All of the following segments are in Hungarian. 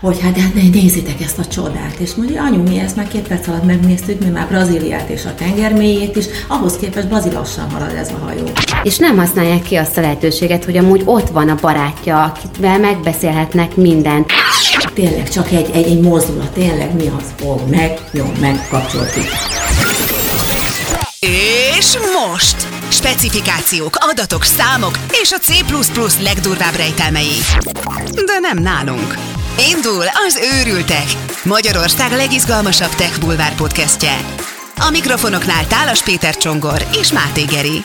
hogy hát, hát nézzétek ezt a csodát, és mondja, anyu, mi ezt már két perc alatt megnéztük, mi már Brazíliát és a tengermélyét is, ahhoz képest Brazil lassan halad ez a hajó. És nem használják ki azt a lehetőséget, hogy amúgy ott van a barátja, akivel megbeszélhetnek mindent. Tényleg csak egy, egy, egy mozdulat, tényleg mi az, fog meg, jó, megkapcsoltuk. És most! Specifikációk, adatok, számok és a C++ legdurvább rejtelmei. De nem nálunk. Indul az Őrültek, Magyarország legizgalmasabb tech bulvár podcastje. A mikrofonoknál Tálas Péter Csongor és Máté Geri.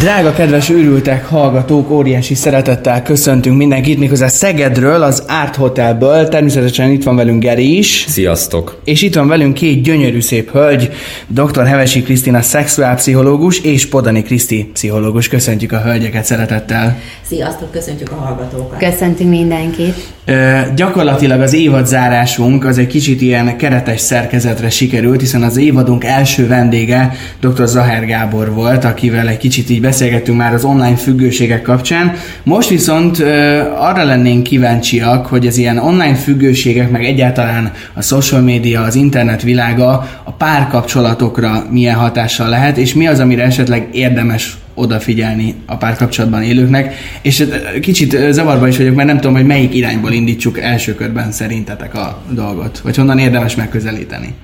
Drága kedves őrültek, hallgatók, óriási szeretettel köszöntünk mindenkit, méghozzá Szegedről, az Art Hotelből. Természetesen itt van velünk Geri is. Sziasztok! És itt van velünk két gyönyörű szép hölgy, dr. Hevesi Krisztina szexuálpszichológus és Podani Kriszti pszichológus. Köszöntjük a hölgyeket szeretettel. Sziasztok, köszöntjük a hallgatókat. Köszöntünk mindenkit. Ö, gyakorlatilag az évadzárásunk az egy kicsit ilyen keretes szerkezetre sikerült, hiszen az évadunk első vendége dr. Zahár Gábor volt, akivel egy kicsit így beszélgettünk már az online függőségek kapcsán. Most viszont arra lennénk kíváncsiak, hogy az ilyen online függőségek, meg egyáltalán a social media, az internet világa a párkapcsolatokra milyen hatással lehet, és mi az, amire esetleg érdemes odafigyelni a párkapcsolatban élőknek, és kicsit zavarba is vagyok, mert nem tudom, hogy melyik irányból indítsuk első körben szerintetek a dolgot, vagy honnan érdemes megközelíteni.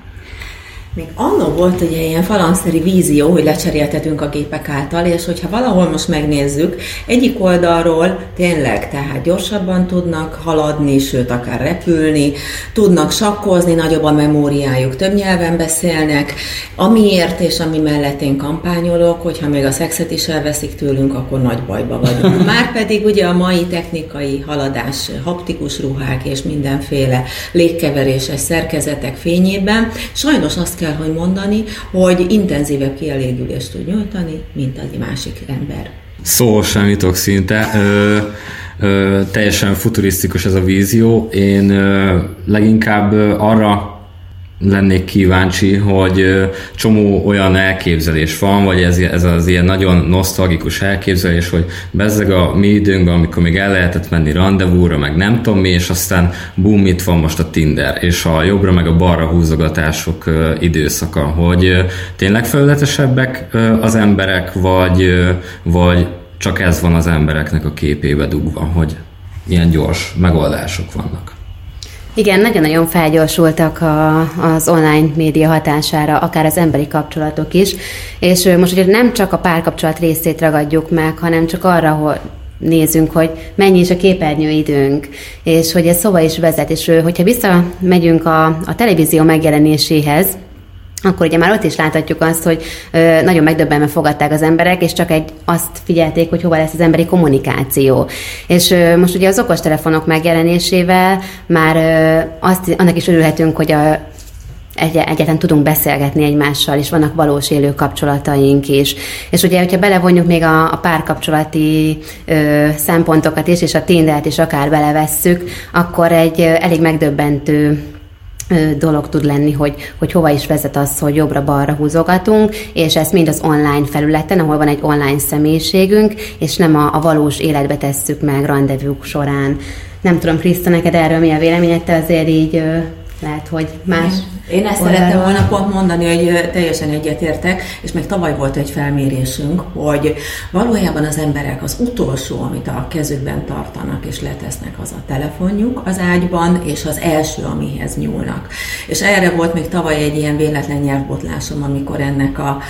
Még annó volt ugye ilyen falanszeri vízió, hogy lecseréltetünk a gépek által, és hogyha valahol most megnézzük, egyik oldalról tényleg, tehát gyorsabban tudnak haladni, sőt akár repülni, tudnak sakkozni, nagyobb a memóriájuk, több nyelven beszélnek, amiért és ami mellett én kampányolok, hogyha még a szexet is elveszik tőlünk, akkor nagy bajba vagyunk. Márpedig ugye a mai technikai haladás, haptikus ruhák és mindenféle légkeveréses szerkezetek fényében, sajnos azt kell kell, hogy mondani, hogy intenzívebb kielégülést tud nyújtani, mint az másik ember. Szó sem jutok szinte. Ö, ö, teljesen futurisztikus ez a vízió. Én ö, leginkább arra lennék kíváncsi, hogy csomó olyan elképzelés van, vagy ez, ez az ilyen nagyon nosztalgikus elképzelés, hogy bezzeg a mi időnkben, amikor még el lehetett menni rendezvúra, meg nem tudom mi, és aztán boom, itt van most a Tinder, és a jobbra meg a balra húzogatások időszaka, hogy tényleg felületesebbek az emberek, vagy, vagy csak ez van az embereknek a képébe dugva, hogy ilyen gyors megoldások vannak. Igen, nagyon-nagyon felgyorsultak a, az online média hatására, akár az emberi kapcsolatok is, és most ugye nem csak a párkapcsolat részét ragadjuk meg, hanem csak arra, hogy nézünk, hogy mennyi is a képernyőidőnk, és hogy ez szóval is vezet, és hogyha visszamegyünk a, a televízió megjelenéséhez, akkor ugye már ott is láthatjuk azt, hogy nagyon megdöbbenve fogadták az emberek, és csak egy azt figyelték, hogy hova lesz az emberi kommunikáció. És most ugye az okostelefonok megjelenésével már azt, annak is örülhetünk, hogy a egy, egyáltalán tudunk beszélgetni egymással, és vannak valós élő kapcsolataink is. És ugye, hogyha belevonjuk még a, a párkapcsolati ö, szempontokat is, és a Tindert is akár belevesszük, akkor egy ö, elég megdöbbentő dolog tud lenni, hogy, hogy hova is vezet az, hogy jobbra-balra húzogatunk, és ezt mind az online felületen, ahol van egy online személyiségünk, és nem a, a valós életbe tesszük meg rendezvúk során. Nem tudom, Kriszta, neked erről mi a véleményed? Te azért így lehet, hogy más. Én ezt oldalra. szerettem volna pont mondani, hogy teljesen egyetértek, és még tavaly volt egy felmérésünk, hogy valójában az emberek az utolsó, amit a kezükben tartanak és letesznek, az a telefonjuk az ágyban, és az első, amihez nyúlnak. És erre volt még tavaly egy ilyen véletlen nyelvbotlásom, amikor ennek a,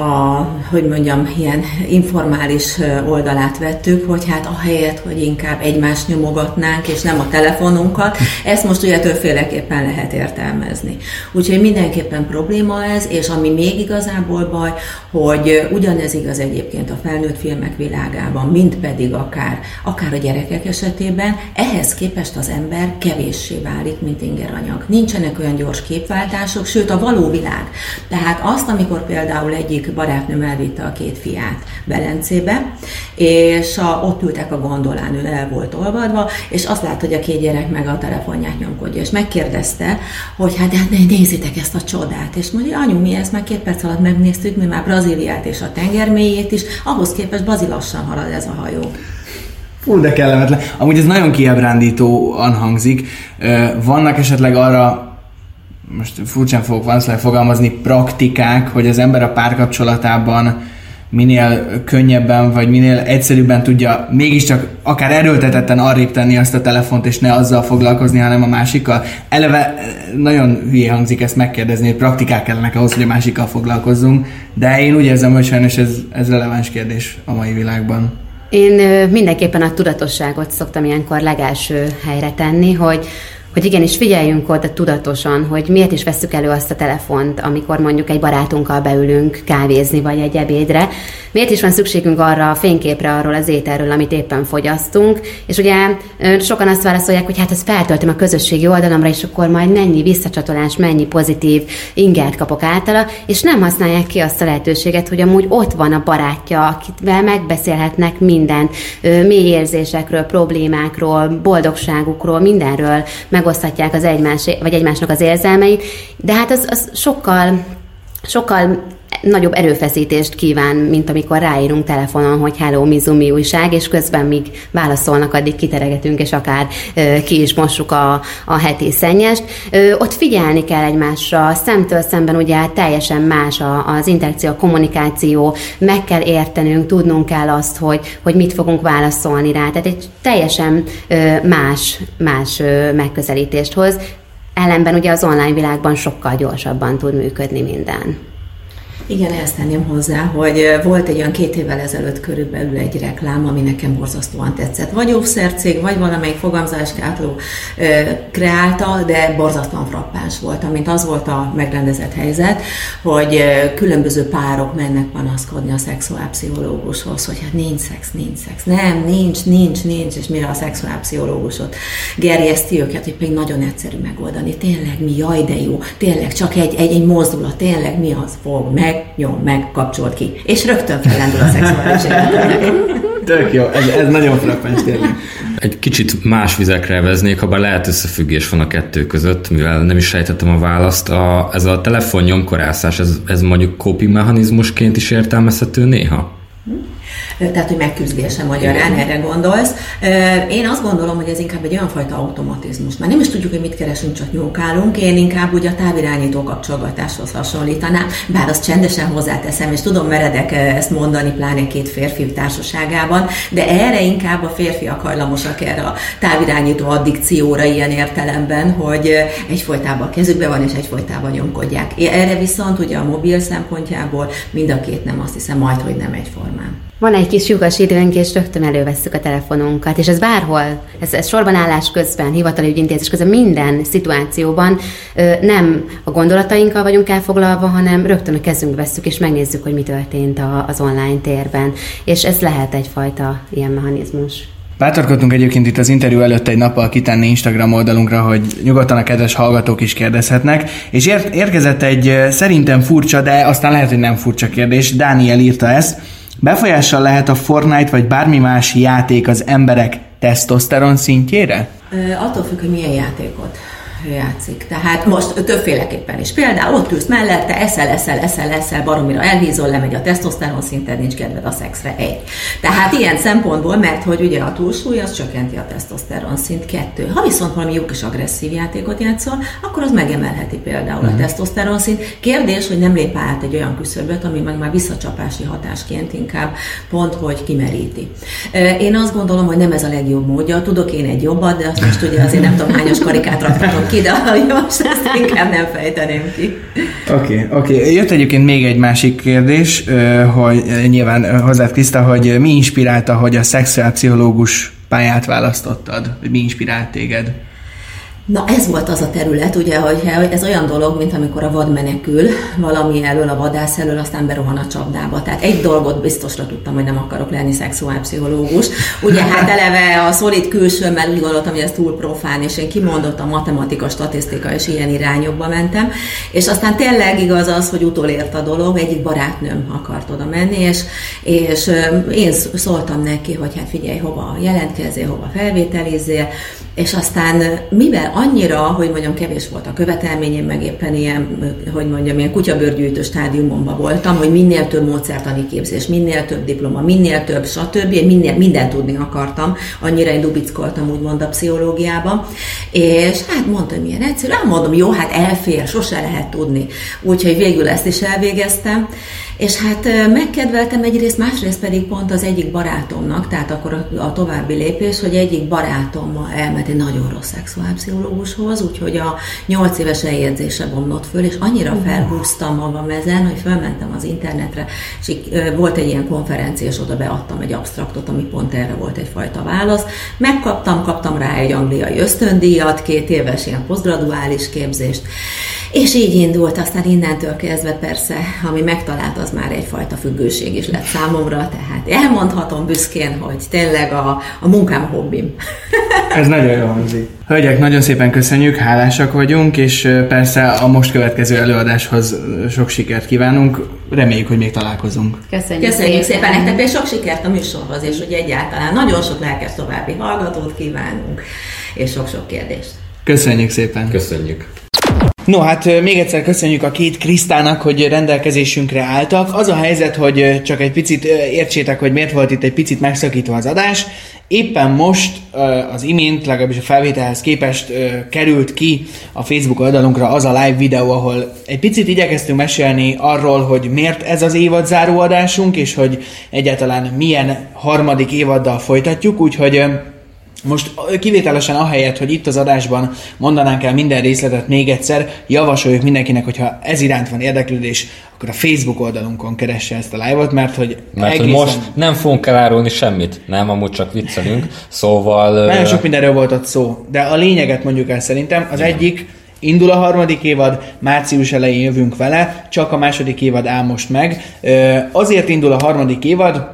a hogy mondjam, ilyen informális oldalát vettük, hogy hát ahelyett, hogy inkább egymást nyomogatnánk, és nem a telefonunkat, ezt most ugye többféleképpen lehet értelmezni. Úgyhogy mindenképpen probléma ez, és ami még igazából baj, hogy ugyanez igaz egyébként a felnőtt filmek világában, mint pedig akár, akár a gyerekek esetében, ehhez képest az ember kevéssé válik, mint ingeranyag. Nincsenek olyan gyors képváltások, sőt a való világ. Tehát azt, amikor például egyik barátnőm elvitte a két fiát Belencébe, és a, ott ültek a gondolán, ő el volt olvadva, és azt látta, hogy a két gyerek meg a telefonját nyomkodja, és megkérdezte, hogy hát, hát nézzétek ezt a csodát, és mondja, anyu, mi ezt már két perc alatt megnéztük, mi már Brazíliát és a tengermélyét is, ahhoz képest bazilassan halad ez a hajó. Fú, de kellemetlen. Amúgy ez nagyon kiábrándítóan hangzik. Vannak esetleg arra most furcsán fogok valószínűleg fogalmazni, praktikák, hogy az ember a párkapcsolatában minél könnyebben, vagy minél egyszerűbben tudja mégiscsak akár erőltetetten arrébb tenni azt a telefont, és ne azzal foglalkozni, hanem a másikkal. Eleve nagyon hülye hangzik ezt megkérdezni, hogy praktikák kellenek ahhoz, hogy a másikkal foglalkozzunk, de én úgy érzem, hogy sajnos ez, ez releváns kérdés a mai világban. Én mindenképpen a tudatosságot szoktam ilyenkor legelső helyre tenni, hogy hogy igenis figyeljünk oda tudatosan, hogy miért is veszük elő azt a telefont, amikor mondjuk egy barátunkkal beülünk kávézni vagy egy ebédre, miért is van szükségünk arra a fényképre arról az ételről, amit éppen fogyasztunk, és ugye sokan azt válaszolják, hogy hát ezt feltöltöm a közösségi oldalamra, és akkor majd mennyi visszacsatolás, mennyi pozitív ingert kapok általa, és nem használják ki azt a lehetőséget, hogy amúgy ott van a barátja, akivel megbeszélhetnek mindent, mély érzésekről, problémákról, boldogságukról, mindenről, meg megosztatják az egymás, vagy egymásnak az érzelmeit, de hát az, az sokkal, sokkal nagyobb erőfeszítést kíván, mint amikor ráírunk telefonon, hogy hello, Mizumi újság, és közben még válaszolnak, addig kiteregetünk, és akár ö, ki is mossuk a, a heti szennyest. Ö, ott figyelni kell egymásra, szemtől szemben ugye teljesen más a, az interakció, a kommunikáció, meg kell értenünk, tudnunk kell azt, hogy, hogy mit fogunk válaszolni rá. Tehát egy teljesen ö, más, más ö, megközelítést hoz. Ellenben ugye az online világban sokkal gyorsabban tud működni minden. Igen, ezt tenném hozzá, hogy volt egy olyan két évvel ezelőtt körülbelül egy reklám, ami nekem borzasztóan tetszett. Vagy óvszercég, vagy valamelyik fogamzáskátló kreálta, de borzasztóan frappáns volt, amint az volt a megrendezett helyzet, hogy különböző párok mennek panaszkodni a szexuálpszichológushoz, hogy hát nincs szex, nincs szex. Nem, nincs, nincs, nincs, és mire a szexuálpszichológusot gerjeszti őket, hogy pedig nagyon egyszerű megoldani. Tényleg mi, jaj, de jó, tényleg csak egy, egy, egy mozdulat, tényleg mi az fog meg nyom meg, kapcsolt ki. És rögtön felendül a szexuális életnek. Tök jó, ez, ez nagyon frappáns tényleg. Egy kicsit más vizekre veznék, ha bár lehet összefüggés van a kettő között, mivel nem is sejtettem a választ. A, ez a telefon nyomkorászás, ez, ez mondjuk coping mechanizmusként is értelmezhető néha? Tehát hogy megküzdése magyarán, erre gondolsz. Én azt gondolom, hogy ez inkább egy olyan fajta automatizmus. Már nem is tudjuk, hogy mit keresünk, csak nyúlkálunk. Én inkább úgy a távirányító kapcsolgatáshoz hasonlítanám, bár azt csendesen hozzáteszem, és tudom meredek ezt mondani, pláne két férfi társaságában, de erre inkább a férfiak hajlamosak erre a távirányító addikcióra ilyen értelemben, hogy egyfolytában kezükbe van, és egyfolytában nyomkodják. Erre viszont ugye a mobil szempontjából mind a két nem azt hiszem majd, hogy nem egyformán. Van egy kis lyukas időnk, és rögtön elővesszük a telefonunkat, és ez bárhol, ez, ez sorban állás közben, hivatali ügyintézés közben, minden szituációban nem a gondolatainkkal vagyunk elfoglalva, hanem rögtön a kezünkbe vesszük, és megnézzük, hogy mi történt a, az online térben. És ez lehet egyfajta ilyen mechanizmus. Bátorkodtunk egyébként itt az interjú előtt egy nappal kitenni Instagram oldalunkra, hogy nyugodtan a kedves hallgatók is kérdezhetnek, és ér- érkezett egy szerintem furcsa, de aztán lehet, hogy nem furcsa kérdés. Dániel írta ezt, Befolyással lehet a Fortnite vagy bármi más játék az emberek tesztoszteron szintjére? attól függ, hogy milyen játékot játszik. Tehát most többféleképpen is. Például ott ülsz mellette, eszel, eszel, eszel, eszel, baromira elhízol, lemegy a tesztoszteron szinted, nincs kedved a szexre, egy. Tehát ilyen szempontból, mert hogy ugye a túlsúly az csökkenti a tesztoszteron szint, kettő. Ha viszont valami jó kis agresszív játékot játszol, akkor az megemelheti például uh-huh. a mhm. tesztoszteron szint. Kérdés, hogy nem lép át egy olyan küszöböt, ami meg már visszacsapási hatásként inkább pont, hogy kimeríti. Én azt gondolom, hogy nem ez a legjobb módja. Tudok én egy jobbat, de azt most ugye azért nem tudom hányos karikát rakhatok ki, de most ezt inkább nem fejteném ki. Oké, okay, oké. Okay. Jött egyébként még egy másik kérdés, hogy nyilván hozzád Kriszta, hogy mi inspirálta, hogy a szexuálpszichológus pályát választottad? Vagy mi inspirált téged? Na ez volt az a terület, ugye, hogy ez olyan dolog, mint amikor a vad menekül valami elől, a vadász elől, aztán berohan a csapdába. Tehát egy dolgot biztosra tudtam, hogy nem akarok lenni szexuálpszichológus. Ugye hát eleve a szolid külsőmmel úgy gondoltam, hogy ez túl profán, és én kimondottam matematika, statisztika és ilyen irányokba mentem. És aztán tényleg igaz az, hogy utolért a dolog, egyik barátnőm akart oda menni, és, és én szóltam neki, hogy hát figyelj, hova jelentkezzél, hova felvételizél, és aztán mivel annyira, hogy mondjam, kevés volt a követelményem, meg éppen ilyen, hogy mondjam, ilyen kutyabőrgyűjtő stádiumomban voltam, hogy minél több módszertani képzés, minél több diploma, minél több, stb. Minél, mindent tudni akartam, annyira én dubickoltam úgymond a pszichológiába, és hát mondtam, hogy milyen egyszerű, mondom, jó, hát elfér, sose lehet tudni. Úgyhogy végül ezt is elvégeztem, és hát megkedveltem egyrészt, másrészt pedig pont az egyik barátomnak, tehát akkor a, a további lépés, hogy egyik barátom elment egy nagyon rossz szexuálpszichológushoz, úgyhogy a nyolc éves eljegyzése bomlott föl, és annyira felhúztam magam ezen, hogy felmentem az internetre, és volt egy ilyen konferencia, és oda beadtam egy abstraktot, ami pont erre volt egyfajta válasz. Megkaptam, kaptam rá egy angliai ösztöndíjat, két éves ilyen posztgraduális képzést, és így indult, aztán innentől kezdve persze, ami megtalált, az már egyfajta függőség is lett számomra, tehát elmondhatom büszkén, hogy tényleg a, a munkám hobbim. Ez nagyon jó hangzik. Hölgyek, nagyon szépen köszönjük, hálásak vagyunk, és persze a most következő előadáshoz sok sikert kívánunk. Reméljük, hogy még találkozunk. Köszönjük, Köszönjük szépen, szépen nektek, és sok sikert a műsorhoz, és hogy egyáltalán nagyon sok lelkes további hallgatót kívánunk, és sok-sok kérdést. Köszönjük szépen. Köszönjük. No, hát még egyszer köszönjük a két Krisztának, hogy rendelkezésünkre álltak. Az a helyzet, hogy csak egy picit értsétek, hogy miért volt itt egy picit megszakítva az adás. Éppen most az imént, legalábbis a felvételhez képest került ki a Facebook oldalunkra az a live videó, ahol egy picit igyekeztünk mesélni arról, hogy miért ez az évad záró adásunk, és hogy egyáltalán milyen harmadik évaddal folytatjuk, úgyhogy most kivételesen ahelyett, hogy itt az adásban mondanánk el minden részletet még egyszer, javasoljuk mindenkinek, hogyha ez iránt van érdeklődés, akkor a Facebook oldalunkon keresse ezt a live-ot, mert hogy Mert egészen... hogy most nem fogunk elárulni semmit, nem, amúgy csak viccelünk, szóval... Nagyon sok mindenről volt ott szó, de a lényeget mondjuk el szerintem, az Igen. egyik, Indul a harmadik évad, március elején jövünk vele, csak a második évad áll most meg. Azért indul a harmadik évad,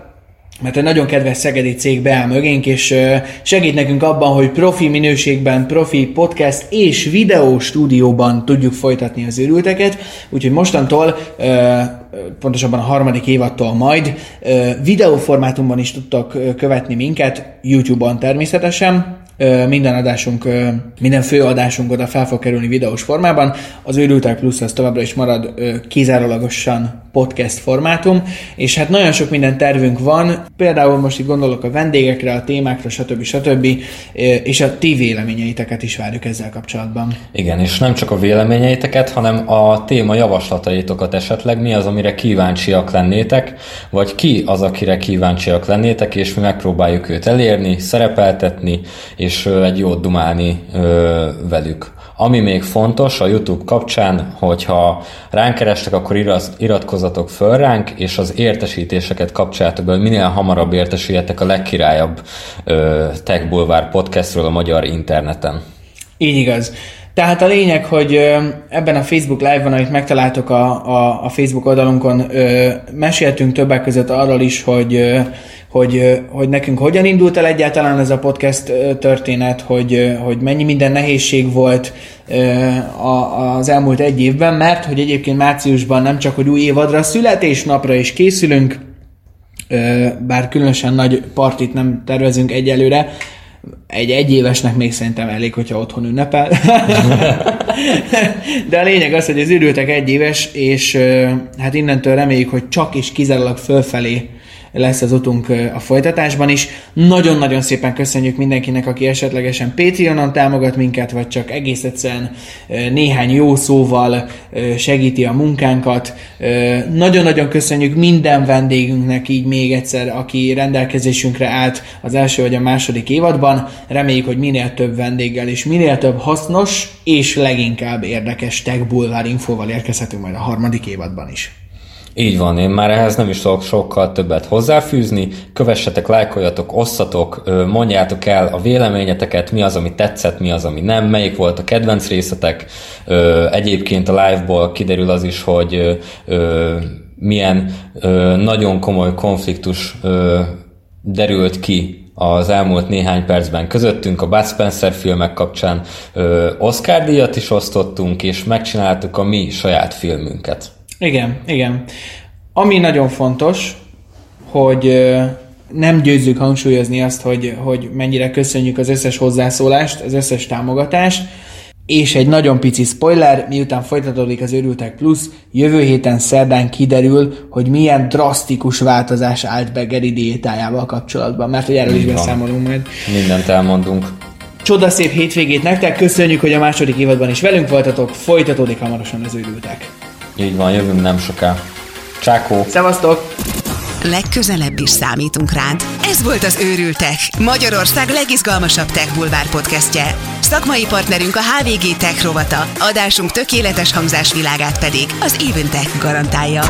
mert egy nagyon kedves szegedi cég beáll mögénk, és segít nekünk abban, hogy profi minőségben, profi podcast és videó stúdióban tudjuk folytatni az őrülteket, úgyhogy mostantól, pontosabban a harmadik évattól majd videóformátumban is tudtak követni minket, YouTube-on természetesen, minden adásunk, minden fő adásunk oda fel fog kerülni videós formában. Az Őrültek Plus az továbbra is marad kizárólagosan podcast formátum, és hát nagyon sok minden tervünk van, például most itt gondolok a vendégekre, a témákra, stb. stb. és a ti véleményeiteket is várjuk ezzel kapcsolatban. Igen, és nem csak a véleményeiteket, hanem a téma javaslataitokat esetleg, mi az, amire kíváncsiak lennétek, vagy ki az, akire kíváncsiak lennétek, és mi megpróbáljuk őt elérni, szerepeltetni, és egy jót dumálni velük. Ami még fontos a YouTube kapcsán, hogyha ránk kerestek, akkor iratkozzatok föl ránk, és az értesítéseket kapcsoljátok be, hogy minél hamarabb értesüljetek a legkirályabb Tech Boulevard podcastról a magyar interneten. Így igaz. Tehát a lényeg, hogy ebben a Facebook Live-ban, amit megtaláltok a, a, a Facebook oldalunkon, meséltünk többek között arról is, hogy hogy, hogy nekünk hogyan indult el egyáltalán ez a podcast történet, hogy, hogy mennyi minden nehézség volt az elmúlt egy évben, mert hogy egyébként márciusban nem csak, hogy új évadra, születésnapra is készülünk, bár különösen nagy partit nem tervezünk egyelőre, egy egyévesnek még szerintem elég, hogyha otthon ünnepel. De a lényeg az, hogy az ürültek egyéves, és hát innentől reméljük, hogy csak és kizárólag fölfelé lesz az utunk a folytatásban is. Nagyon-nagyon szépen köszönjük mindenkinek, aki esetlegesen Patreonon támogat minket, vagy csak egész egyszerűen néhány jó szóval segíti a munkánkat. Nagyon-nagyon köszönjük minden vendégünknek így még egyszer, aki rendelkezésünkre állt az első vagy a második évadban. Reméljük, hogy minél több vendéggel és minél több hasznos és leginkább érdekes Tech Bulvár infóval érkezhetünk majd a harmadik évadban is. Így van, én már ehhez nem is tudok sokkal többet hozzáfűzni. Kövessetek, lájkoljatok, osszatok, mondjátok el a véleményeteket, mi az, ami tetszett, mi az, ami nem, melyik volt a kedvenc részletek. Egyébként a live-ból kiderül az is, hogy milyen nagyon komoly konfliktus derült ki az elmúlt néhány percben közöttünk. A Bud Spencer filmek kapcsán Oscar díjat is osztottunk, és megcsináltuk a mi saját filmünket. Igen, igen. Ami nagyon fontos, hogy nem győzzük hangsúlyozni azt, hogy, hogy mennyire köszönjük az összes hozzászólást, az összes támogatást, és egy nagyon pici spoiler, miután folytatódik az Őrültek Plus, jövő héten szerdán kiderül, hogy milyen drasztikus változás állt be Geri diétájával kapcsolatban, mert hogy erről is beszámolunk majd. Mindent elmondunk. Csoda szép hétvégét nektek, köszönjük, hogy a második évadban is velünk voltatok, folytatódik hamarosan az Őrültek. Így van, jövünk nem soká. Csákó! Szevasztok! Legközelebb is számítunk rád. Ez volt az Őrültek, Magyarország legizgalmasabb tech bulvár podcastje. Szakmai partnerünk a HVG Tech rovata, adásunk tökéletes hangzásvilágát pedig az Even Tech garantálja.